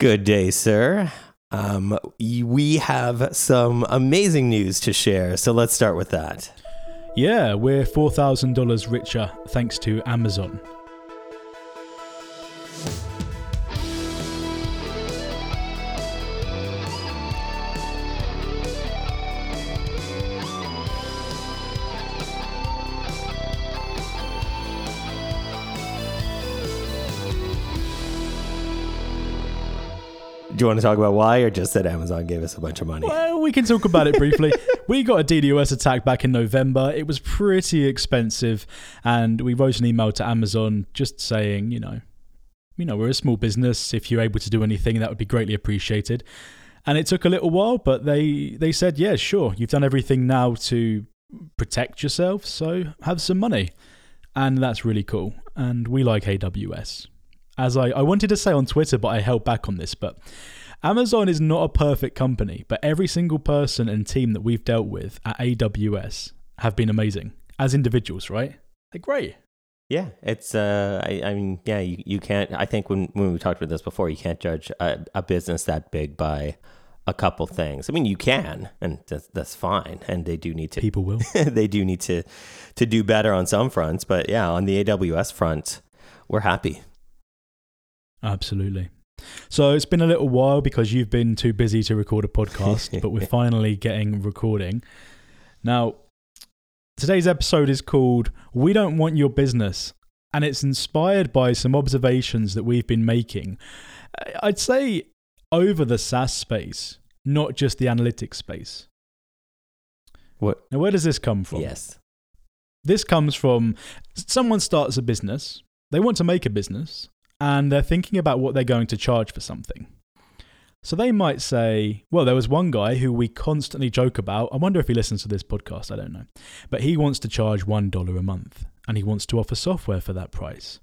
Good day, sir. Um, we have some amazing news to share, so let's start with that. Yeah, we're $4,000 richer thanks to Amazon. Do you want to talk about why, or just that Amazon gave us a bunch of money? Well, we can talk about it briefly. we got a DDoS attack back in November. It was pretty expensive, and we wrote an email to Amazon just saying, you know, you know, we're a small business. If you're able to do anything, that would be greatly appreciated. And it took a little while, but they they said, yeah, sure, you've done everything now to protect yourself, so have some money, and that's really cool. And we like AWS as I, I wanted to say on Twitter, but I held back on this. But Amazon is not a perfect company, but every single person and team that we've dealt with at AWS have been amazing as individuals, right? They're great. Yeah, it's. Uh, I, I mean, yeah, you, you can't. I think when when we talked about this before, you can't judge a, a business that big by a couple things. I mean, you can, and that's, that's fine. And they do need to. People will. they do need to to do better on some fronts, but yeah, on the AWS front, we're happy. Absolutely. So it's been a little while because you've been too busy to record a podcast, but we're finally getting recording. Now, today's episode is called We Don't Want Your Business, and it's inspired by some observations that we've been making. Uh, I'd say over the SaaS space, not just the analytics space. What? Now, where does this come from? Yes. This comes from someone starts a business, they want to make a business, and they're thinking about what they're going to charge for something. So they might say, well, there was one guy who we constantly joke about. I wonder if he listens to this podcast, I don't know. But he wants to charge $1 a month and he wants to offer software for that price.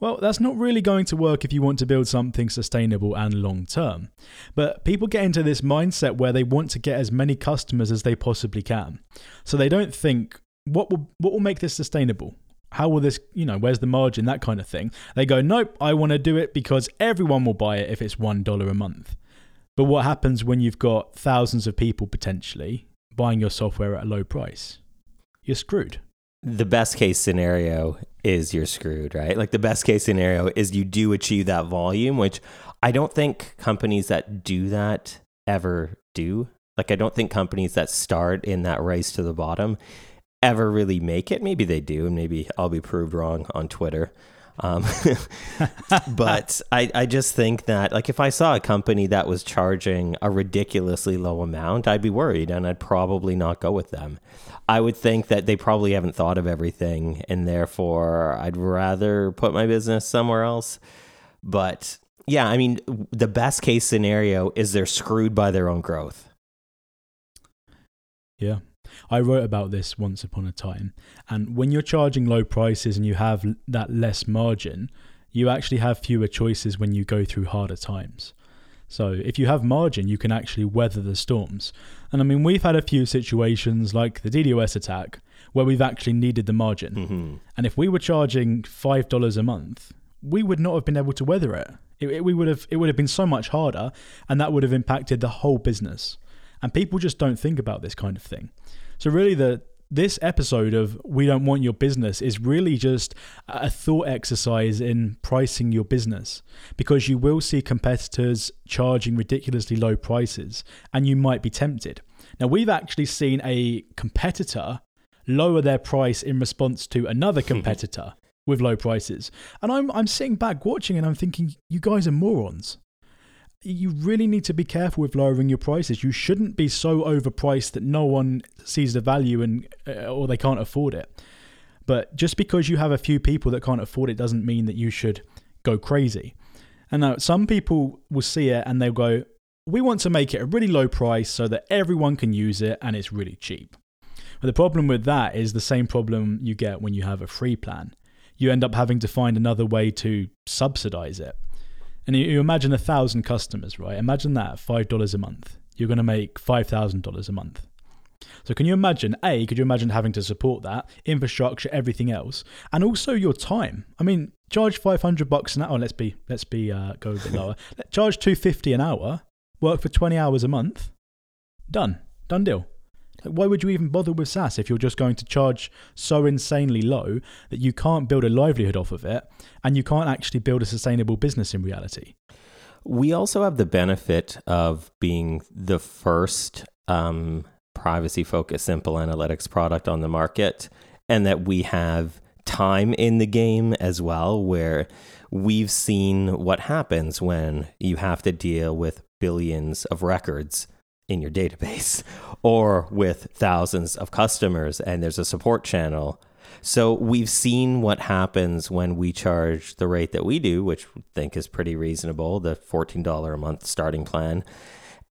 Well, that's not really going to work if you want to build something sustainable and long term. But people get into this mindset where they want to get as many customers as they possibly can. So they don't think, what will, what will make this sustainable? How will this, you know, where's the margin, that kind of thing. They go, nope, I want to do it because everyone will buy it if it's $1 a month. But what happens when you've got thousands of people potentially buying your software at a low price? You're screwed. The best case scenario is you're screwed, right? Like the best case scenario is you do achieve that volume, which I don't think companies that do that ever do. Like I don't think companies that start in that race to the bottom ever really make it. Maybe they do, and maybe I'll be proved wrong on Twitter. Um, but I, I just think that like if I saw a company that was charging a ridiculously low amount, I'd be worried and I'd probably not go with them. I would think that they probably haven't thought of everything and therefore I'd rather put my business somewhere else. But yeah, I mean, the best case scenario is they're screwed by their own growth. Yeah. I wrote about this once upon a time. And when you're charging low prices and you have that less margin, you actually have fewer choices when you go through harder times. So if you have margin, you can actually weather the storms. And I mean, we've had a few situations like the DDoS attack where we've actually needed the margin. Mm-hmm. And if we were charging five dollars a month, we would not have been able to weather it. It, it. We would have. It would have been so much harder, and that would have impacted the whole business. And people just don't think about this kind of thing. So really the this episode of We Don't Want Your Business is really just a thought exercise in pricing your business because you will see competitors charging ridiculously low prices and you might be tempted. Now, we've actually seen a competitor lower their price in response to another competitor with low prices. And I'm, I'm sitting back watching and I'm thinking, you guys are morons you really need to be careful with lowering your prices. You shouldn't be so overpriced that no one sees the value and uh, or they can't afford it. But just because you have a few people that can't afford it doesn't mean that you should go crazy. And now some people will see it and they'll go, "We want to make it a really low price so that everyone can use it and it's really cheap." But the problem with that is the same problem you get when you have a free plan. You end up having to find another way to subsidize it. And you, you imagine a thousand customers, right? Imagine that five dollars a month. You're going to make five thousand dollars a month. So can you imagine? A, could you imagine having to support that infrastructure, everything else, and also your time? I mean, charge five hundred bucks an hour. Let's be let's be uh, go a bit lower. charge two fifty an hour. Work for twenty hours a month. Done. Done deal. Why would you even bother with SaaS if you're just going to charge so insanely low that you can't build a livelihood off of it and you can't actually build a sustainable business in reality? We also have the benefit of being the first um, privacy focused simple analytics product on the market, and that we have time in the game as well, where we've seen what happens when you have to deal with billions of records in your database or with thousands of customers and there's a support channel. So we've seen what happens when we charge the rate that we do, which we think is pretty reasonable, the $14 a month starting plan.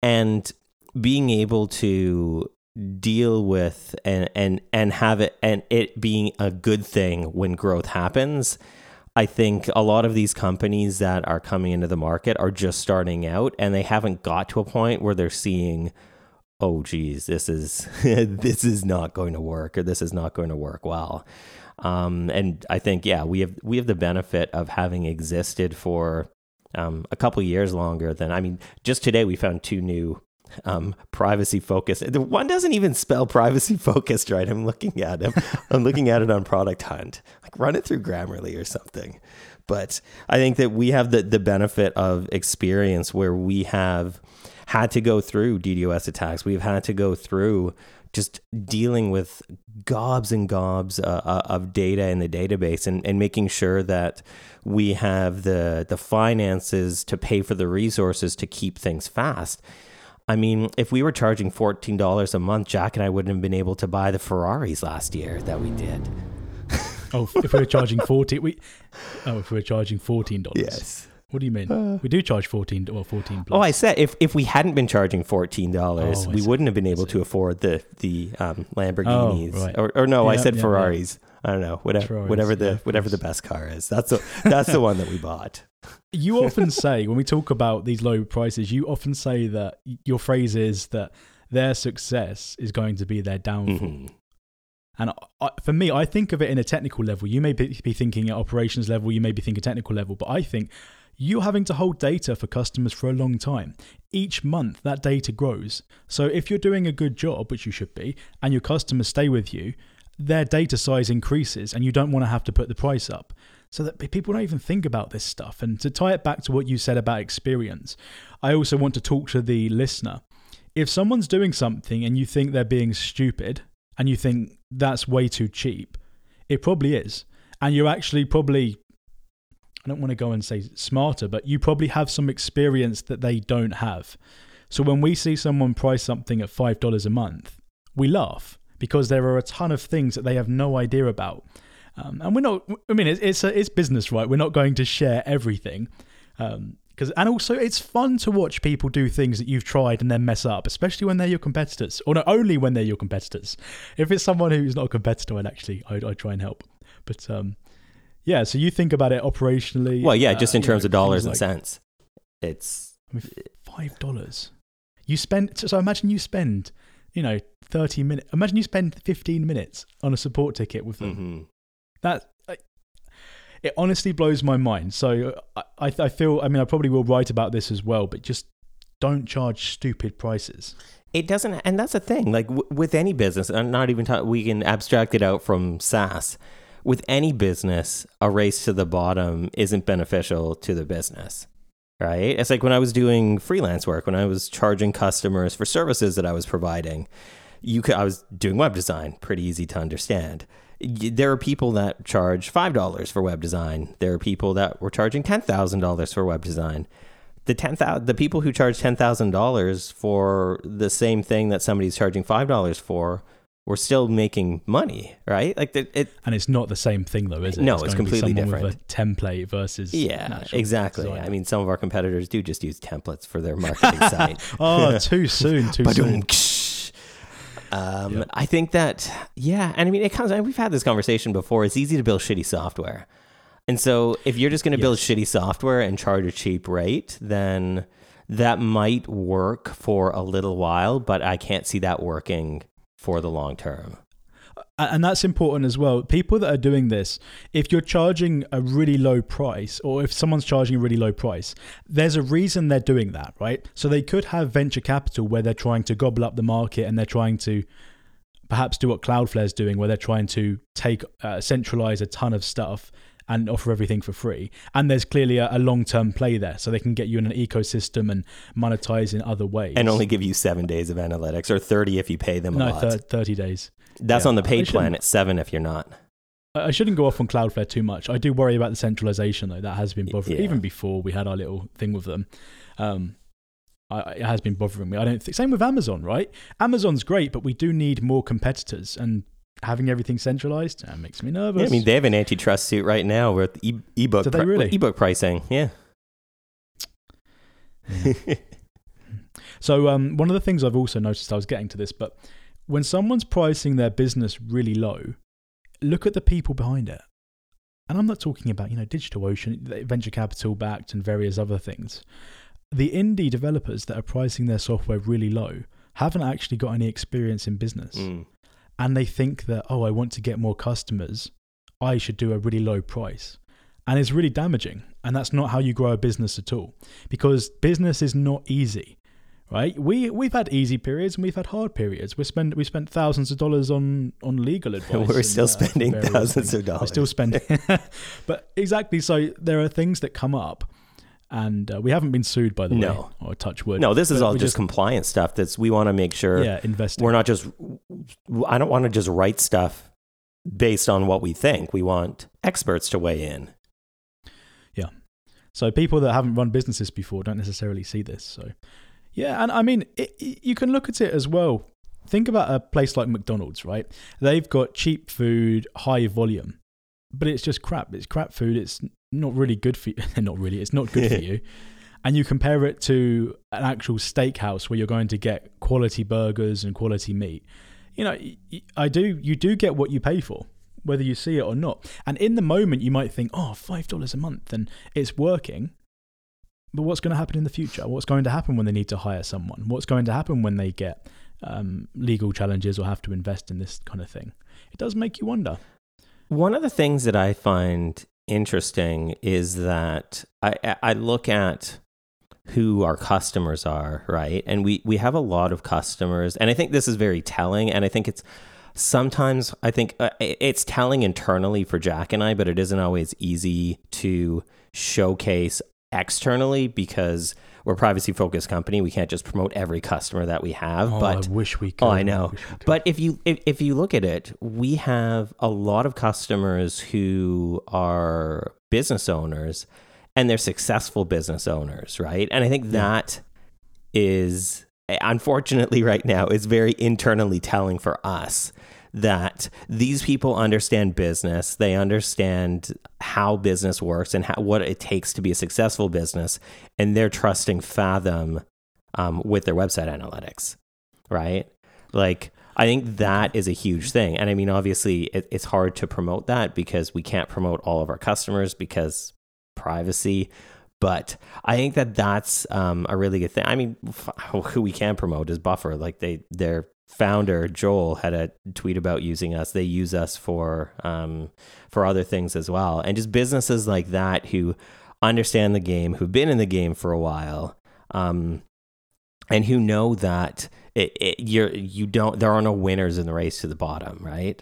And being able to deal with and and and have it and it being a good thing when growth happens I think a lot of these companies that are coming into the market are just starting out and they haven't got to a point where they're seeing oh geez this is this is not going to work or this is not going to work well. Um, and i think yeah we have we have the benefit of having existed for um, a couple years longer than i mean just today we found two new um, privacy focused. The one doesn't even spell privacy focused right. I'm looking at him. I'm looking at it on Product Hunt. Like run it through Grammarly or something. But I think that we have the the benefit of experience where we have had to go through DDoS attacks. We've had to go through just dealing with gobs and gobs uh, uh, of data in the database and, and making sure that we have the the finances to pay for the resources to keep things fast. I mean, if we were charging fourteen dollars a month, Jack and I wouldn't have been able to buy the Ferraris last year that we did. oh, if we were charging fourteen, we oh, if we were charging fourteen dollars. Yes. What do you mean? Uh, we do charge fourteen or fourteen plus. Oh, I said if, if we hadn't been charging fourteen dollars, oh, we see. wouldn't have been able to afford the the um, Lamborghinis. Oh, right. or, or no, yeah, I said yeah, Ferraris. Yeah. I don't know, whatever Ferraris, whatever the whatever the best car is. That's the that's the one that we bought. You often say when we talk about these low prices, you often say that your phrase is that their success is going to be their downfall. Mm-hmm. And I, for me, I think of it in a technical level. You may be, be thinking at operations level, you may be thinking technical level, but I think you're having to hold data for customers for a long time. Each month, that data grows. So if you're doing a good job, which you should be, and your customers stay with you, their data size increases and you don't want to have to put the price up. So that people don't even think about this stuff. And to tie it back to what you said about experience, I also want to talk to the listener. If someone's doing something and you think they're being stupid and you think that's way too cheap, it probably is. And you're actually probably I don't want to go and say smarter, but you probably have some experience that they don't have. So when we see someone price something at $5 a month, we laugh because there are a ton of things that they have no idea about. Um, and we're not, I mean, it's, it's, a, it's business, right? We're not going to share everything. Um, Cause, and also, it's fun to watch people do things that you've tried and then mess up, especially when they're your competitors, or not only when they're your competitors. If it's someone who's not a competitor, I'd actually I'd, I'd try and help. But um, yeah, so you think about it operationally. Well, yeah, uh, just in terms know, of dollars and like, cents. It's I mean, five dollars. You spend so imagine you spend, you know, thirty minutes. Imagine you spend fifteen minutes on a support ticket with them. Mm-hmm. That it honestly blows my mind. So I, I feel. I mean, I probably will write about this as well, but just don't charge stupid prices. It doesn't, and that's the thing. Like w- with any business, and not even we can abstract it out from SaaS with any business, a race to the bottom isn't beneficial to the business. Right? It's like when I was doing freelance work, when I was charging customers for services that I was providing, you could, I was doing web design, pretty easy to understand. There are people that charge $5 for web design. There are people that were charging $10,000 for web design. The 10,000 the people who charge $10,000 for the same thing that somebody's charging $5 for we're still making money, right? Like the, it, and it's not the same thing though, is it? No, it's, it's completely different. With a template versus yeah, exactly. Design. I mean, some of our competitors do just use templates for their marketing site. oh, too soon, too soon. Um, yep. I think that yeah, and I mean, it comes. We've had this conversation before. It's easy to build shitty software, and so if you're just going to yes. build shitty software and charge a cheap rate, then that might work for a little while, but I can't see that working for the long term. and that's important as well. People that are doing this, if you're charging a really low price, or if someone's charging a really low price, there's a reason they're doing that, right? So they could have venture capital where they're trying to gobble up the market and they're trying to perhaps do what Cloudflare's doing, where they're trying to take uh, centralize a ton of stuff and offer everything for free. And there's clearly a, a long term play there, so they can get you in an ecosystem and monetize in other ways. And only give you seven days of analytics, or thirty if you pay them a no thirty days. That's yeah. on the paid plan. It's seven if you're not. I I shouldn't go off on Cloudflare too much. I do worry about the centralization though. That has been bothering Yeah. even before we had our little thing with them. Um, I, it has been bothering me. I don't think same with Amazon, right? Amazon's great, but we do need more competitors, and having everything centralized uh, makes me nervous. Yeah, I mean, they have an antitrust suit right now with e- ebook Do they pri- really? ebook pricing. Yeah. So um, one of the things I've also noticed, I was getting to this, but when someone's pricing their business really low, look at the people behind it. And I'm not talking about, you know, DigitalOcean, venture capital backed and various other things. The indie developers that are pricing their software really low haven't actually got any experience in business. Mm. And they think that, oh, I want to get more customers. I should do a really low price. And it's really damaging. And that's not how you grow a business at all. Because business is not easy right? We we've had easy periods and we've had hard periods. We spend we spent thousands of dollars on on legal advice. We're and, still uh, spending thousands things. of dollars. We're still spending, but exactly. So there are things that come up, and uh, we haven't been sued by the No. way, or touch wood. No, this is all we just, compliance stuff. That's we want to make sure yeah, investing. we're not just. I don't want to just write stuff based on what we think. We want experts to weigh in. Yeah. So people that haven't run businesses before don't necessarily see this. So yeah, and I mean, it, it- you can look at it as well. Think about a place like McDonald's, right? They've got cheap food, high volume, but it's just crap. It's crap food. It's not really good for you. not really. It's not good for you. And you compare it to an actual steakhouse where you're going to get quality burgers and quality meat. You know, I do. You do get what you pay for, whether you see it or not. And in the moment, you might think, "Oh, five dollars a month," and it's working. But what's going to happen in the future? What's going to happen when they need to hire someone? What's going to happen when they get um, legal challenges or have to invest in this kind of thing? It does make you wonder. One of the things that I find interesting is that I, I- look at who our customers are, right? And we, we have a lot of customers, and I think this is very telling. And I think it's sometimes, I think uh, it's telling internally for Jack and I, but it isn't always easy to showcase externally because we're a privacy focused company. We can't just promote every customer that we have. Oh, but I wish we could. Oh, I know. could. But if you if, if you look at it, we have a lot of customers who are business owners and they're successful business owners, right? And I think that is unfortunately right now is very internally telling for us that these people understand business, they understand how business works and how, what it takes to be a successful business, and they're trusting Fathom um, with their website analytics, right? Like, I think that is a huge thing. And I mean, obviously, it, it's hard to promote that because we can't promote all of our customers because privacy. But I think that that's um, a really good thing. I mean, f- who we can promote is Buffer. Like they, their founder Joel had a tweet about using us. They use us for um, for other things as well, and just businesses like that who understand the game, who've been in the game for a while, um, and who know that it, it, you're you don't there are no winners in the race to the bottom, right?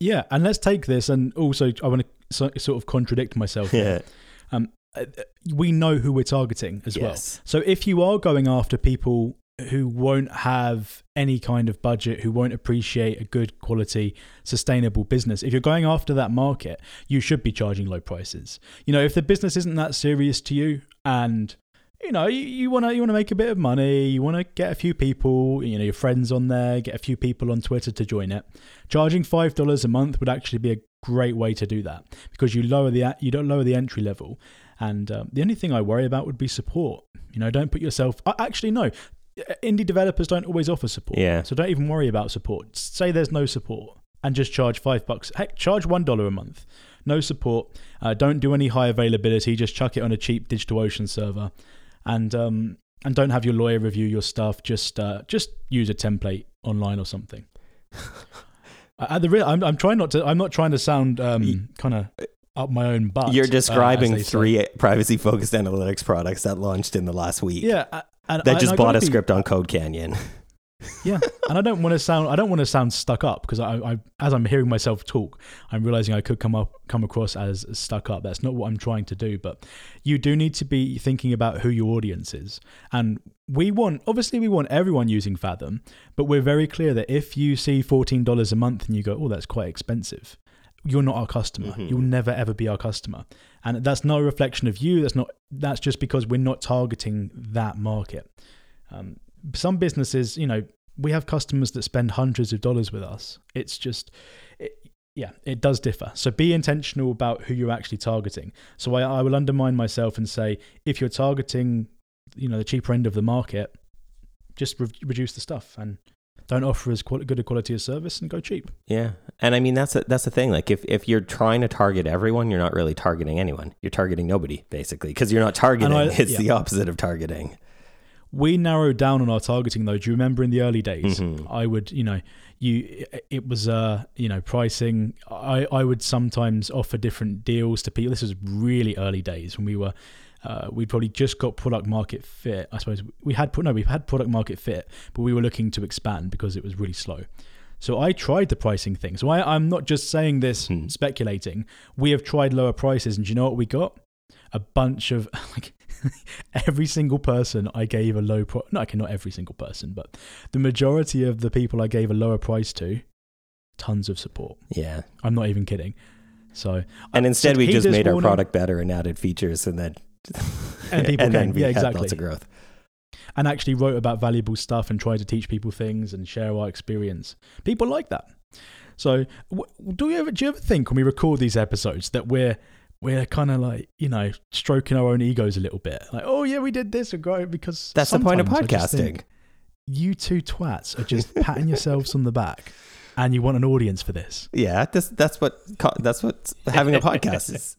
yeah, and let's take this, and also I want to so, sort of contradict myself. here. Um, uh, we know who we're targeting as well. So if you are going after people who won't have any kind of budget, who won't appreciate a good quality, sustainable business, if you're going after that market, you should be charging low prices. You know, if the business isn't that serious to you and you know, you want to you want to make a bit of money. You want to get a few people, you know, your friends on there, get a few people on Twitter to join it. Charging five dollars a month would actually be a great way to do that because you lower the you don't lower the entry level, and um, the only thing I worry about would be support. You know, don't put yourself. uh, Actually, no. Indie developers don't always offer support. Yeah. So don't even worry about support. Say there's no support and just charge five bucks. Heck, charge one dollar a month. No support. Uh, don't do any high availability. Just chuck it on a cheap DigitalOcean server, and um, and don't have your lawyer review your stuff. Just uh, just use a template online or something. At the real, I'm, I'm trying not to. I'm not trying to sound um, kind of up my own butt. You're uh, describing say. three privacy focused analytics products that launched in the last week. Yeah, uh, and, That and just bought a be- script on Code Canyon. Yeah, and I don't want to sound. I don't want to sound stuck up because I, I, as I'm hearing myself talk, I'm realizing I could come up, come across as stuck up. That's not what I'm trying to do. But you do need to be thinking about who your audience is, and we want. Obviously, we want everyone using Fathom, but we're very clear that if you see fourteen dollars a month and you go, "Oh, that's quite expensive," you're not our customer. Mhm. You'll never ever be our customer, and that's not a reflection of you. That's not. That's just because we're not targeting that market. Um, some businesses, you know, we have customers that spend hundreds of dollars with us. It's just, it, yeah, it does differ. So be intentional about who you're actually targeting. So I, I will undermine myself and say, if you're targeting, you know, the cheaper end of the market, just re- reduce the stuff and don't offer as quali- good a quality of service and go cheap. Yeah, and I mean that's a, that's the thing. Like if if you're trying to target everyone, you're not really targeting anyone. You're targeting nobody basically because you're not targeting. I- it's yeah. the opposite of targeting. We narrowed down on our targeting though. Do you remember in the early days? Mhm. I would, you know, you it was uh, you know, pricing. I I would sometimes offer different deals to people. This was really early days when we were uh, we'd probably just got product market fit. I suppose we had no, we had product market fit, but we were looking to expand because it was really slow. So I tried the pricing thing. So I, I'm not just saying this Hmm. speculating. We have tried lower prices, and do you know what we got? A bunch of like every single person I gave a low price. No, I okay, not every single person, but the majority of the people I gave a lower price to, tons of support. Yeah, I'm not even kidding. So and I instead we just made our warning," product better and added features, and then And people then came. Yeah, exactly. lots of growth. and actually wrote about valuable stuff and tried to teach people things and share our experience. People like that. So, do you ever do you ever think when we record these episodes that we're we're kind of like you know stroking our own egos a little bit, like oh yeah we did this or great because That's the point of sometimes I just podcasting. You two twats are just patting yourselves on the back, and you want an audience for this. Yeah, that's that's what that's what having a podcast is.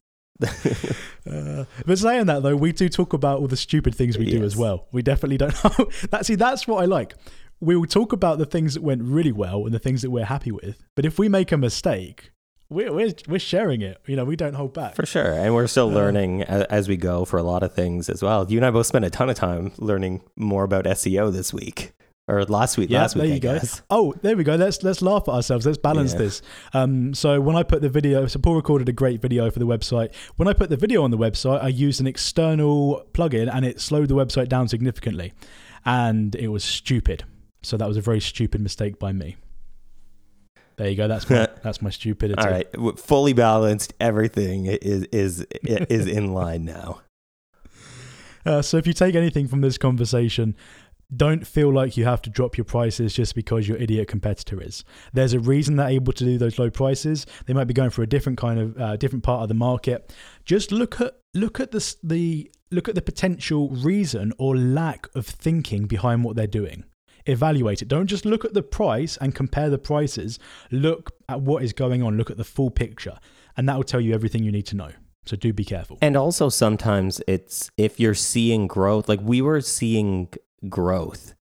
Uh, but saying that though, we do talk about all the stupid things we do as well. We definitely don't. know. that see, that's what I like. We will talk about the things that went really well and the things that we're happy with. But if we make a mistake, we're we're, we're sharing it. You know, we don't hold back. For sure. And we're still Uh, learning as we go for a lot of things as well. You and I both spent a ton of time learning more about SEO this week or last week. Yeah, last week, there you I go. Oh, there we go. Let's let's laugh at ourselves. Let's balance Yeah. this. Um, so when I put the video, so Paul recorded a great video for the website. When I put the video on the website, I used an external plugin, and it slowed the website down significantly, and it was stupid. So that was a very stupid mistake by me. There you go. That's my that's my stupidity. All right. Fully balanced. Everything is, is, is in line now. Uh, so if you take anything from this conversation, don't feel like you have to drop your prices just because your idiot competitor is. There's a reason they're able to do those low prices. They might be going for a different kind of uh, different part of the market. Just look at look at the the look at the potential reason or lack of thinking behind what they're doing. Evaluate it. Don't just look at the price and compare the prices. Look at what is going on. Look at the full picture, and that will tell you everything you need to know. So do be careful. And also sometimes it's if you're seeing growth, like we were seeing growth,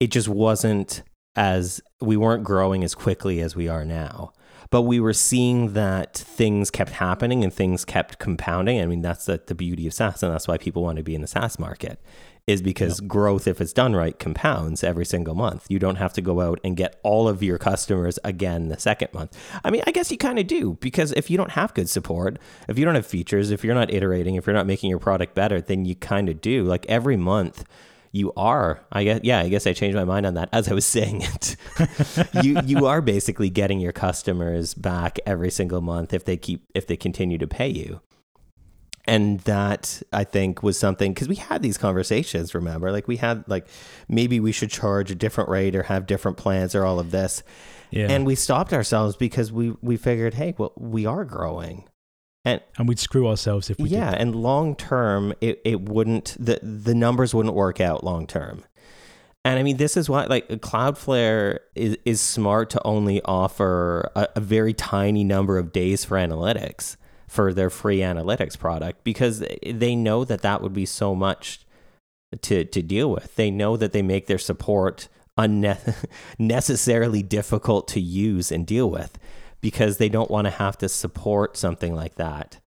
it just wasn't as we weren't growing as quickly as we are now. But we were seeing that things kept happening and things kept compounding. I mean, that's the, the beauty of SaaS, and that's why people want to be in the SaaS market, is because growth, if it's done right, compounds every single month. You don't have to go out and get all of your customers again the second month. I mean, I guess you kind of do, because if you don't have good support, if you don't have features, if you're not iterating, if you're not making your product better, then you kind of do. Like every month, you are i guess yeah i guess i changed my mind on that as i was saying it. You you are basically getting your customers back every single month if they keep if they continue to pay you. And that i think was something because we had these conversations remember? Like we had like maybe we should charge a different rate or have different plans or all of this. Yeah. and we stopped ourselves because we we figured hey well we are growing and and we'd screw ourselves if we yeah, and long term, it, it wouldn't the the numbers wouldn't work out long term. And I mean, this is why like Cloudflare is is smart to only offer a, a very tiny number of days for analytics for their free analytics product because they know that that would be so much to to deal with. They know that they make their support unnecessarily difficult to use and deal with because they don't want to have to support something like that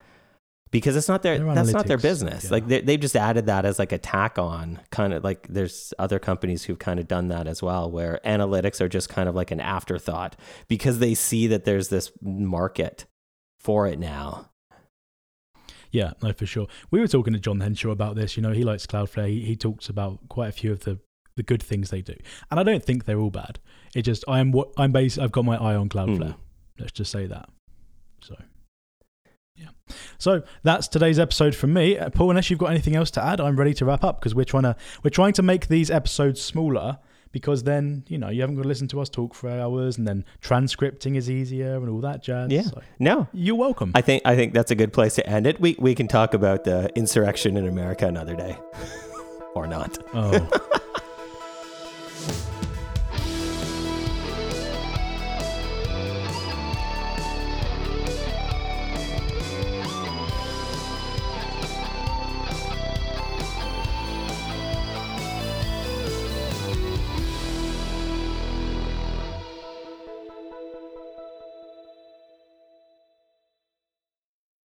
because it's not their Their that's not their business yeah. like they, they've just added that as like a tack on kind of like there's other companies who've kind of done that as well where analytics are just kind of like an afterthought because they see that there's this market for it now Yeah, no, for sure. We were talking to Jon Henshaw about this. You know, he likes Cloudflare. He, he talks about quite a few of the, the good things they do, and I don't think they're all bad. It just I am what I'm based. I've got my eye on Cloudflare. Mm. Let's just say that. So, yeah. So that's today's episode from me, uh, Paul. Unless you've got anything else to add, I'm ready to wrap up because we're trying to we're trying to make these episodes smaller because then you know you haven't got to listen to us talk for hours, and then transcripting is easier and all that jazz. Yeah. So, no you're welcome. i think i think that's a good place to end it we we can talk about the insurrection in america another day or not oh,